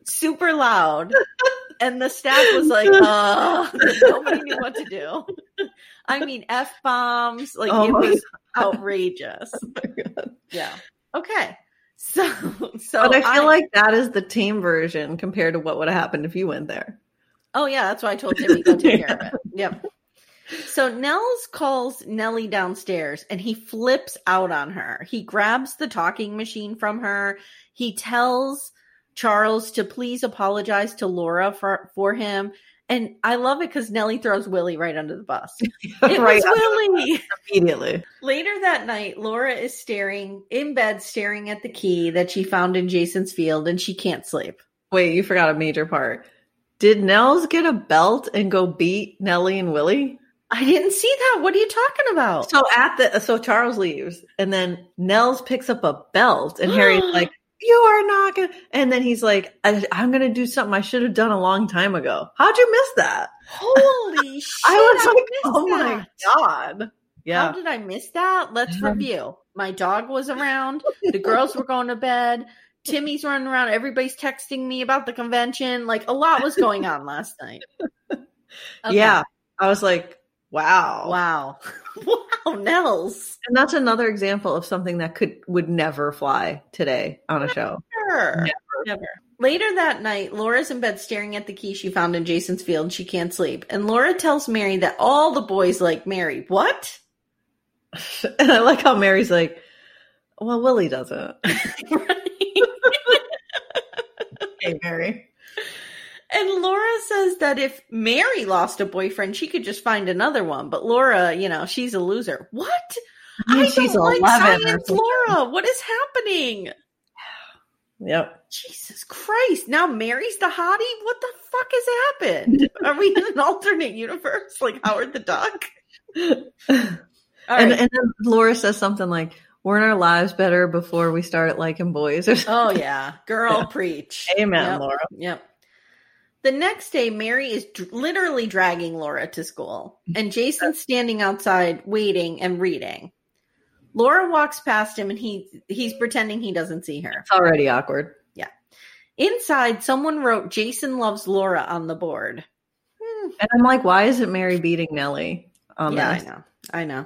super loud. And the staff was like uh nobody knew what to do i mean f-bombs like Oh it was outrageous oh Yeah. Okay. So, so But I feel like that is the tame version compared to what would have happened if you went there. oh yeah, that's why I told Timmy go take care of it. Yep. So Nels calls Nellie downstairs and he flips out on her. He grabs the talking machine from her. He tells Charles to please apologize to Laura for for him. And I love it because Nellie throws Willie right under the bus. It right was Willie. immediately. Later that night, Laura is staring in bed, staring at the key that she found in Jason's field, and she can't sleep. Wait, you forgot a major part. Did Nels get a belt and go beat Nellie and Willie? I didn't see that. What are you talking about? So at the so Charles leaves, and then Nels picks up a belt, and Harry's like, "You are not gonna." And then he's like, I, "I'm gonna do something I should have done a long time ago." How'd you miss that? Holy shit! I was like, missed "Oh my god yeah How did I miss that? Let's review. My dog was around. The girls were going to bed. Timmy's running around. Everybody's texting me about the convention. Like a lot was going on last night. Okay. yeah. I was like, "Wow, Wow. wow, Nels. And that's another example of something that could would never fly today on a show. Never. Never. Later that night, Laura's in bed staring at the key she found in Jason's field she can't sleep. And Laura tells Mary that all the boys like Mary. What? and I like how Mary's like, Well, Willie doesn't. Right? hey, Mary. And Laura says that if Mary lost a boyfriend, she could just find another one. But Laura, you know, she's a loser. What? I mean, I she's don't like 11 or science. Laura. What is happening? Yep. Jesus Christ. Now Mary's the hottie? What the fuck has happened? Are we in an alternate universe like Howard the Duck? And, right. and then Laura says something like, "Weren't our lives better before we started liking boys?" Oh, yeah. Girl, Yeah. preach. Amen, Yep. Laura. Yep. The next day, Mary is dr- literally dragging Laura to school, and Jason's standing outside waiting and reading. Laura walks past him, and he he's pretending he doesn't see her. It's already awkward. Yeah. Inside, someone wrote "Jason loves Laura" on the board. Hmm, And I'm like, "Why isn't Mary beating Nellie?" On yeah, this? I know. I know.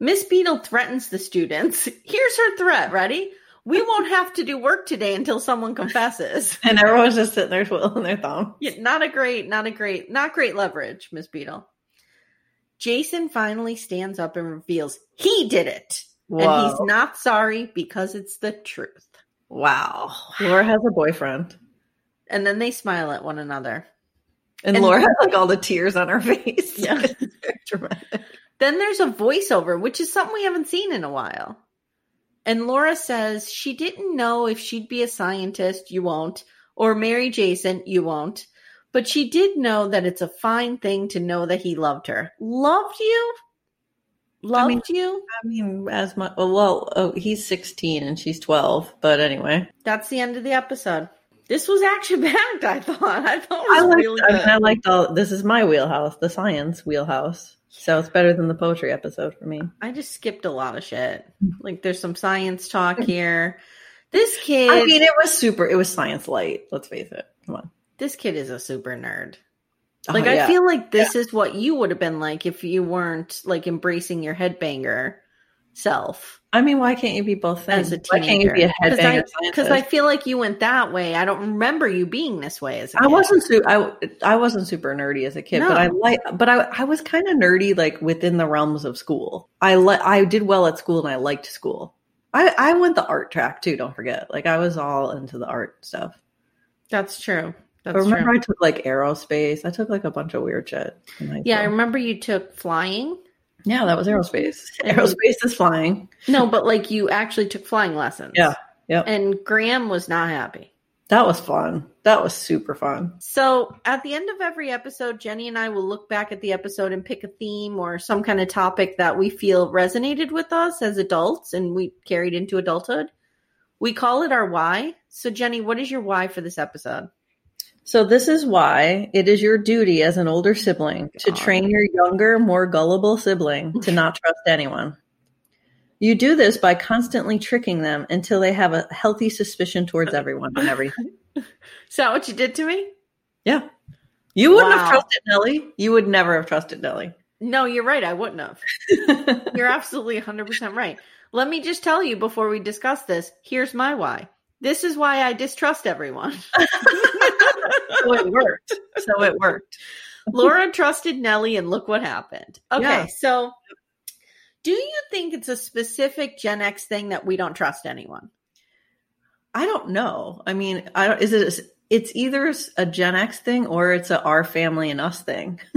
Miss Beadle threatens the students. Here's her threat. Ready? We won't have to do work today until someone confesses. And everyone's just sitting there twiddling their thumb. Yeah, not a great, not a great, not great leverage, Miss Beadle. Jason finally stands up and reveals he did it. And he's not sorry because it's the truth. Wow. Laura has a boyfriend. And then they smile at one another. And, And- Laura has like all the tears on her face. Yeah. Dramatic. Then there's a voiceover, which is something we haven't seen in a while. And Laura says she didn't know if she'd be a scientist, you won't, or marry Jason, you won't. But she did know that it's a fine thing to know that he loved her. Loved you? Loved mean- you? I mean, as my oh, well, oh, he's 16 and she's 12. But anyway, That's the end of the episode. This was action packed, I thought. I thought it was I liked, really I, mean, I liked all. This is my wheelhouse, the science wheelhouse. So it's better than the poetry episode for me. I just skipped a lot of shit. Like there's some science talk here. This kid I mean, it was super. It was science light. Let's face it. Come on. this kid is a super nerd. Oh, Like I feel like this is what you would have been like if you weren't like embracing your headbanger self I mean, why can't you be both things? as a why can't you be a headbanger Because I, feel like you went that way. I don't remember you being this way as a kid. I wasn't su- I, I wasn't super nerdy as a kid, but I like but I I was kind of nerdy like within the realms of school. I li- I did well at school and I liked school. I I went the art track too, don't forget. Like I was all into the art stuff. That's true. That's I remember true. I took like aerospace. I took like a bunch of weird shit. Yeah, I remember you took flying. Yeah, that was aerospace. Aerospace is flying. No, but like you actually took flying lessons. Yeah, yep. And Graham was not happy. That was fun. That was super fun. So at the end of every episode, Jenny and I will look back at the episode and pick a theme or some kind of topic that we feel resonated with us as adults and we carried into adulthood. We call it our why. So Jenny, what is your why for this episode? So this is why it is your duty as an older sibling to train your younger, more gullible sibling to not trust anyone. You do this by constantly tricking them until they have a healthy suspicion towards everyone and everything. Is that what you did to me? Yeah. You wouldn't Wow. have trusted Nellie. You would never have trusted Nellie. No, you're right. I wouldn't have. You're absolutely 100% right. Let me just tell you before we discuss this here's my why. This is why I distrust everyone. so it worked. So it worked. Laura trusted Nellie, and look what happened. Okay, Yeah. so do you think it's a specific Gen X thing that we don't trust anyone? I don't know. I mean, I don't, is it, A, it's either a Gen X thing or it's a our family and us thing.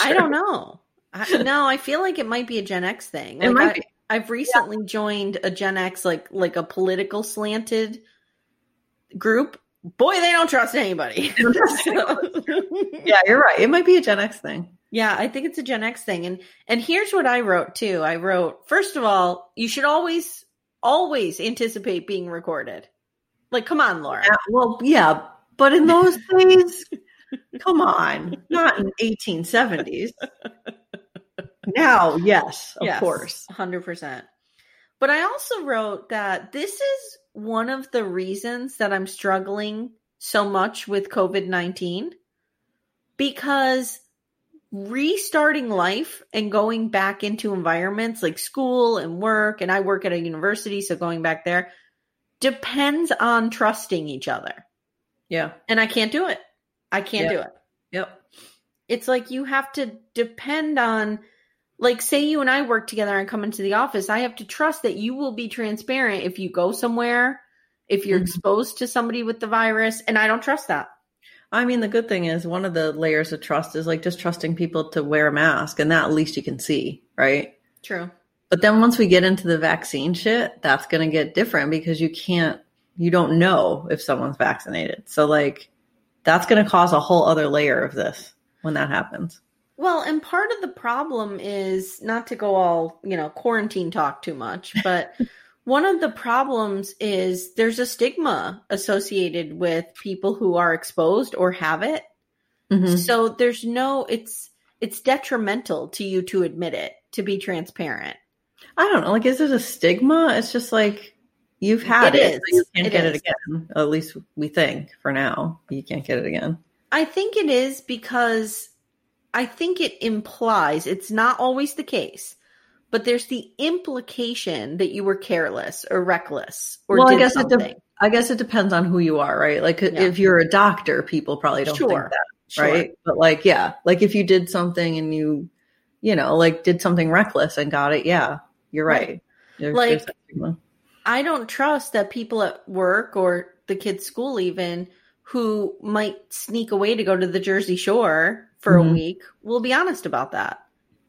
I don't know. I, no, I feel like it might be a Gen X thing. It might I, be. I've recently joined a Gen X, like like a political slanted group. Boy, they don't trust anybody. Yeah, you're right. It might be a Gen X thing. Yeah, I think it's a Gen X thing. And and here's what I wrote too. I wrote, first of all, you should always always anticipate being recorded. Like, come on, Laura. Yeah, well, yeah, but in those days, come on, not in 1870s. Now, yes, of Yes, course. 100%. But I also wrote that this is one of the reasons that I'm struggling so much with COVID 19 because restarting life and going back into environments like school and work, and I work at a university, so going back there depends on trusting each other. Yeah. And I can't do it. I can't do it. Yep. It's like you have to depend on like say you and I work together and come into the office, I have to trust that you will be transparent if you go somewhere, if you're Mhm. exposed to somebody with the virus, and I don't trust that. I mean, the good thing is one of the layers of trust is like just trusting people to wear a mask, and that at least you can see, right? True. But then once we get into the vaccine shit, that's going to get different because you can't, you don't know if someone's vaccinated. So, like, that's going to cause a whole other layer of this when that happens. Well, and part of the problem is not to go all, you know, quarantine talk too much, but one of the problems is there's a stigma associated with people who are exposed or have it. Mhm. So there's no it's it's detrimental to you to admit it, to be transparent. I don't know. Like, is it a stigma? It's just like you've had It it, so you can't It get it is. again. At least we think for now. You can't get it again. I think it is because I think it implies it's not always the case, but there's the implication that you were careless or reckless or well, did I guess it. something. De- I guess it depends on who you are, right? Like, Yeah. if you're a doctor, people probably don't Sure. think that. Sure. right? But like, yeah, like if you did something and you, you know, like did something reckless and got it, yeah, you're Right. right. Like- there's. I don't trust that people at work or the kids' school even who might sneak away to go to the Jersey Shore for a Mhm. week will be honest about that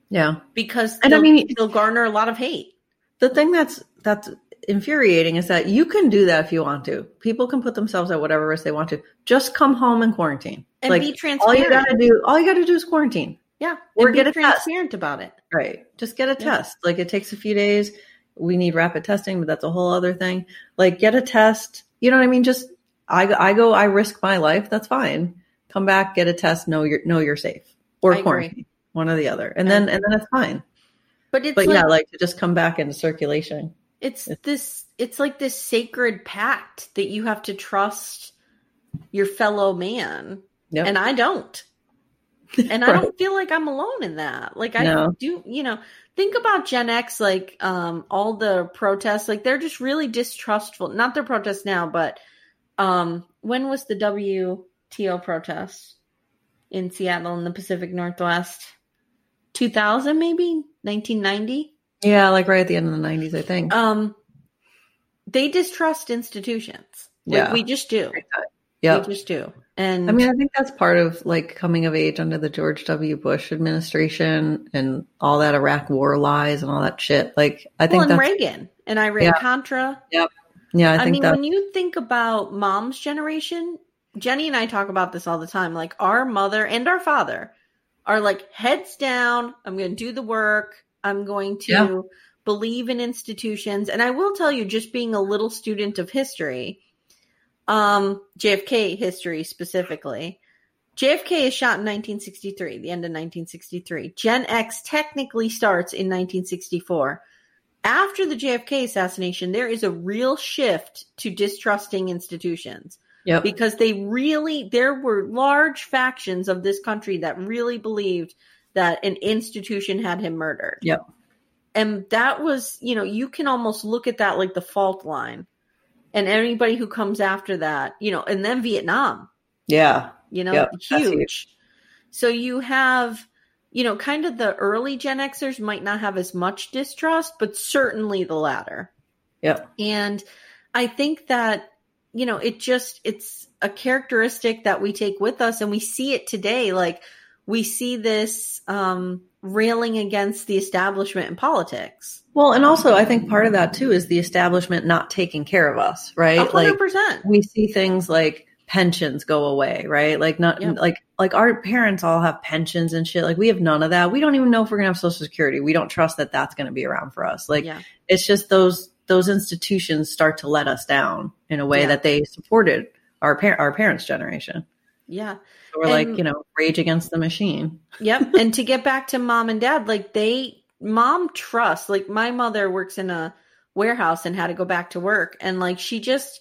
yeah. because And I mean- they'll garner a lot of hate. The thing that's that's infuriating is that you can do that if you want to. People can put themselves at whatever risk they want to. Just come home and quarantine. And like be transparent. all you gotta do, all you gotta do is quarantine. Yeah, Or get a test. transparent about it. Right. Just get a Yeah. test. Like it takes a few days. We need rapid testing, but that's a whole other thing. Like get a test. You know what I mean? Just I I go I risk my life. That's fine. Come back, get a test. Know you're know you're safe or I agree. quarantine. One or the other, and then and then it's fine. But it's But like, yeah, like to just come back into circulation. it's this it's like this sacred pact that you have to trust your fellow man Yep. and i don't and i don't feel like i'm alone in that like i No. do you know think about gen x like um all the protests like they're just really distrustful not their protests now but um when was the wto protest in seattle in the pacific northwest 2000 maybe 1990 Yeah, like right at the end of the nineties, I think. um they distrust institutions like Yeah. we just do yeah. we just do and I mean, I think that's part of like coming of age under the George W. Bush administration and all that Iraq war lies and all that shit. Like, I think well, and reagan and iran Yeah. contra yeah. I i, think mean when you think about mom's generation jenny and i talk about this all the time. Like our mother and our father are like heads down i'm going to do the work i'm going to Yeah. believe in institutions. And i will tell you just being a little student of history um jfk history specifically jfk is shot in 1963 the end of 1963 gen x technically starts in 1964 after the jfk assassination there is a real shift to distrusting institutions Yep. because they really there were large factions of this country that really believed that an institution had him murdered Yep. and that was you know you can almost look at that like the fault line and anybody who comes after that you know and then vietnam Yeah. you know Yep, huge. huge. so you have you know kind of the early gen xers might not have as much distrust but certainly the latter Yeah. and I think that, you know, it just, it's a characteristic that we take with us and we see it today. Like we see this um, railing against the establishment in politics. Well, and also I think part of that too is the establishment not taking care of us, right? hundred Like percent. we see things like pensions go away, right? Like not Yeah. like like our parents all have pensions and shit. Like we have none of that. We don't even know if we're gonna have social security. We don't trust that that's gonna be around for us. Like Yeah. it's just those those institutions start to let us down in a way Yeah. that they supported our par- our parents' generation. Yeah. So we're like, you know, rage against the machine. Yep. and to get back to mom and dad, like they, mom trusts, like my mother works in a warehouse and had to go back to work. And like she just,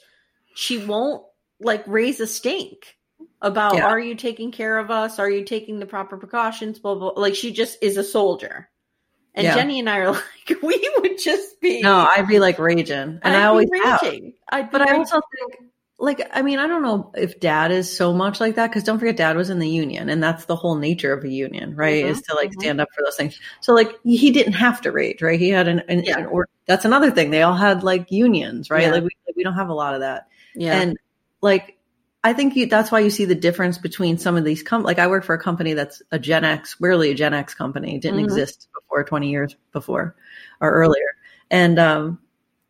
she won't like raise a stink about, Yeah. are you taking care of us? Are you taking the proper precautions? Blah, blah. Like she just is a soldier. And Yeah. Jenny and I are like, we would just be. No, I'd be like raging, and I'd I always raging. But I also think like I mean, I don't know if dad is so much like that because don't forget dad was in the union and that's the whole nature of a union, right? Mhm, Is to like mhm. stand up for those things. So like he didn't have to rage, right? He had an, an, Yeah. an or that's another thing. They all had like unions, right? Yeah. Like we, we don't have a lot of that. Yeah. And like, I think you, that's why you see the difference between some of these com- like I work for a company that's a Gen X, really a Gen X company, didn't Mhm. exist before 20 years before or earlier. And, um,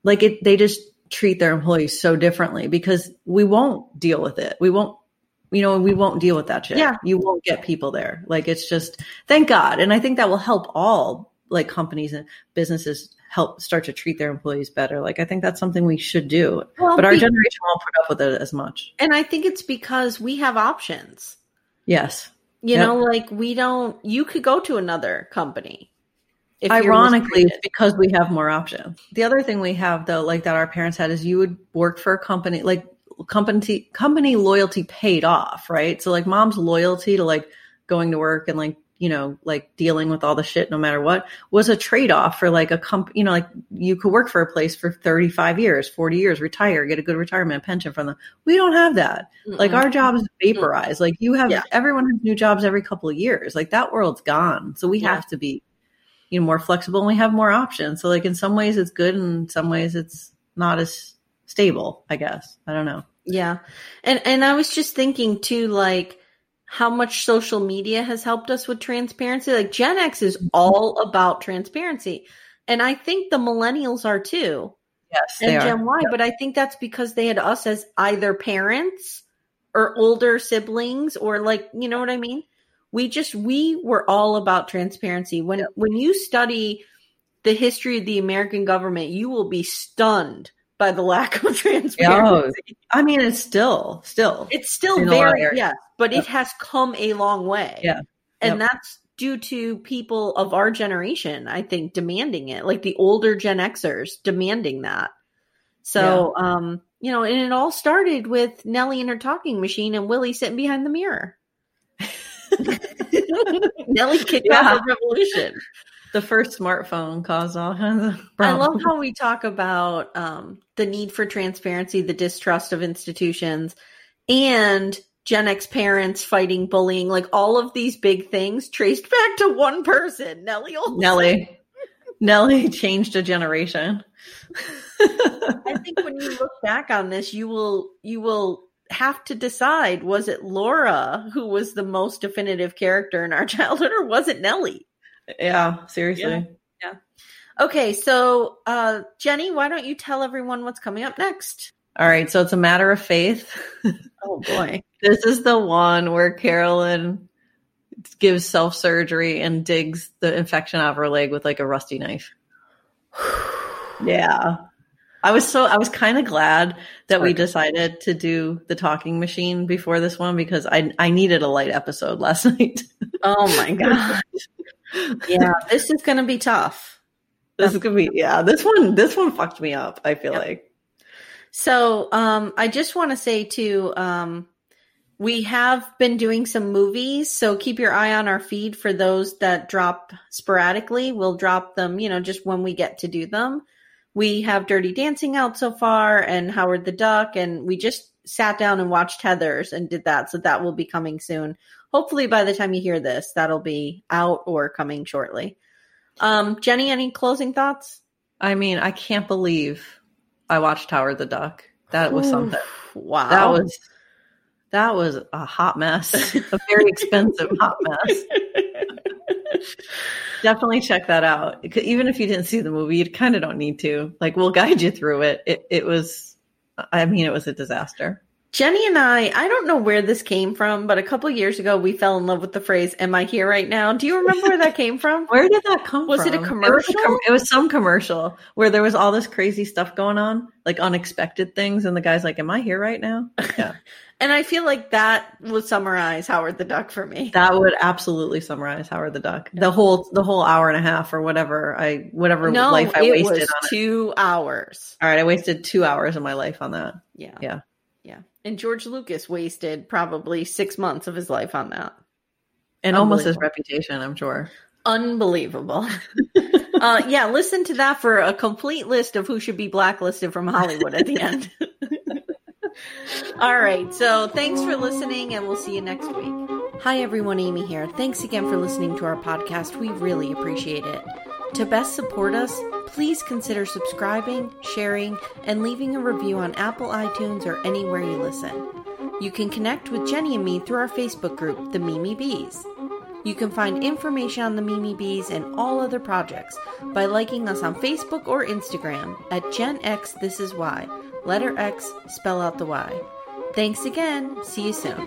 like it, they just treat their employees so differently because we won't deal with it. We won't, you know, we won't deal with that shit. Yeah. You won't get people there. Like it's just, thank God. And I think that will help all like companies and businesses help start to treat their employees better. Like I think that's something we should do. Well, but our be- generation won't put up with it as much. and I think it's because we have options. Yes. You Yep. know, like we don't. You could go to another company. Ironically, it's because we have more options. The other thing we have though, like that our parents had is you would work for a company, like company, company loyalty paid off, right? So like mom's loyalty to like going to work and like, you know, like dealing with all the shit no matter what was a trade off for like a comp, you know, like you could work for a place for 35 years, 40 years, retire, get a good retirement pension from them. We don't have that. Like Mm-mm. our jobs vaporize. Like you have Yeah. everyone has new jobs every couple of years. Like that world's gone. So we Yeah. have to be, you know, more flexible and we have more options. So like in some ways it's good and in some ways it's not as stable, I guess. I don't know. Yeah. And and I was just thinking too like how much social media has helped us with transparency. Like Gen X is all about transparency. And I think the millennials are too. Yes, And Gen are. Y, but I think that's because they had us as either parents or older siblings or like, you know what I mean? We just we were all about transparency. When when you study the history of the American government, you will be stunned by the lack of transparency. I mean, it's still, still. It's still In a lot of very yes, but it has come a long way. Yeah. And Yep. that's due to people of our generation, I think, demanding it, like the older Gen Xers demanding that. So, um, you know, and it all started with Nellie and her talking machine and Willie sitting behind the mirror. Nellie kicked Yeah. off a revolution. The first smartphone caused all kinds of problems. I love how we talk about um, the need for transparency, the distrust of institutions, and Gen X parents fighting bullying. Like all of these big things traced back to one person, Nellie Oleson. Nellie. Nellie changed a generation. I think when you look back on this, you will you will have to decide: was it Laura who was the most definitive character in our childhood, or was it Nellie? Yeah, seriously. Yeah. Okay, so uh, Jenny, why don't you tell everyone what's coming up next? All right, so it's a matter of faith. Oh boy. This is the one where Carolyn gives self surgery and digs the infection out of her leg with like a rusty knife. yeah. I was so I was kind of glad that we decided to do the talking machine before this one because I I needed a light episode last night. Oh my god. yeah, this is going to be tough. this is gonna be yeah. This one this one fucked me up. I feel Yep. like So, um, I just want to say too, um, we have been doing some movies, so keep your eye on our feed for those that drop sporadically. We'll drop them, you know, just when we get to do them. We have Dirty Dancing out so far and Howard the Duck, and we just sat down and watched Heather's and did that. So that will be coming soon. Hopefully by the time you hear this, that'll be out or coming shortly. Um, Jenny, any closing thoughts? I mean I can't believe I watched Howard the Duck. That was Ooh, something. Wow. That was that was a hot mess, a very expensive hot mess. Definitely check that out. Even if you didn't see the movie, you kind of don't need to. Like we'll guide you through it. It it was, I mean, it was a disaster. Jenny and I, I don't know where this came from, but a couple years ago we fell in love with the phrase "Am I here right now?" Do you remember where that came from? Where did that come Was from? Was it a was commercial? com- It was, some commercial where there was all this crazy stuff going on, like unexpected things, and the guy's like, "Am I here right now?" Yeah, And I feel like that would summarize Howard the Duck for me. that would absolutely summarize Howard the Duck. The whole the whole hour and a half or whatever I whatever no, life I it wasted was on it. two hours. All right, I wasted two hours of my life on that. Yeah, Yeah. Yeah. And George Lucas wasted probably six months of his life on that. And almost his reputation, I'm sure. Unbelievable. uh, yeah, listen to that for a complete list of who should be blacklisted from Hollywood at the end. All right. So thanks for listening, and we'll see you next week. Hi, everyone. Amy here. Thanks again for listening to our podcast. We really appreciate it. To best support us, please consider subscribing, sharing, and leaving a review on Apple iTunes or anywhere you listen. You can connect with Jenny and me through our Facebook group, The Mimi Bees. You can find information on the Mimi Bees and all other projects by liking us on Facebook or Instagram at Gen X This Is Why. Letter X, spell out the Y. Thanks again. See you soon.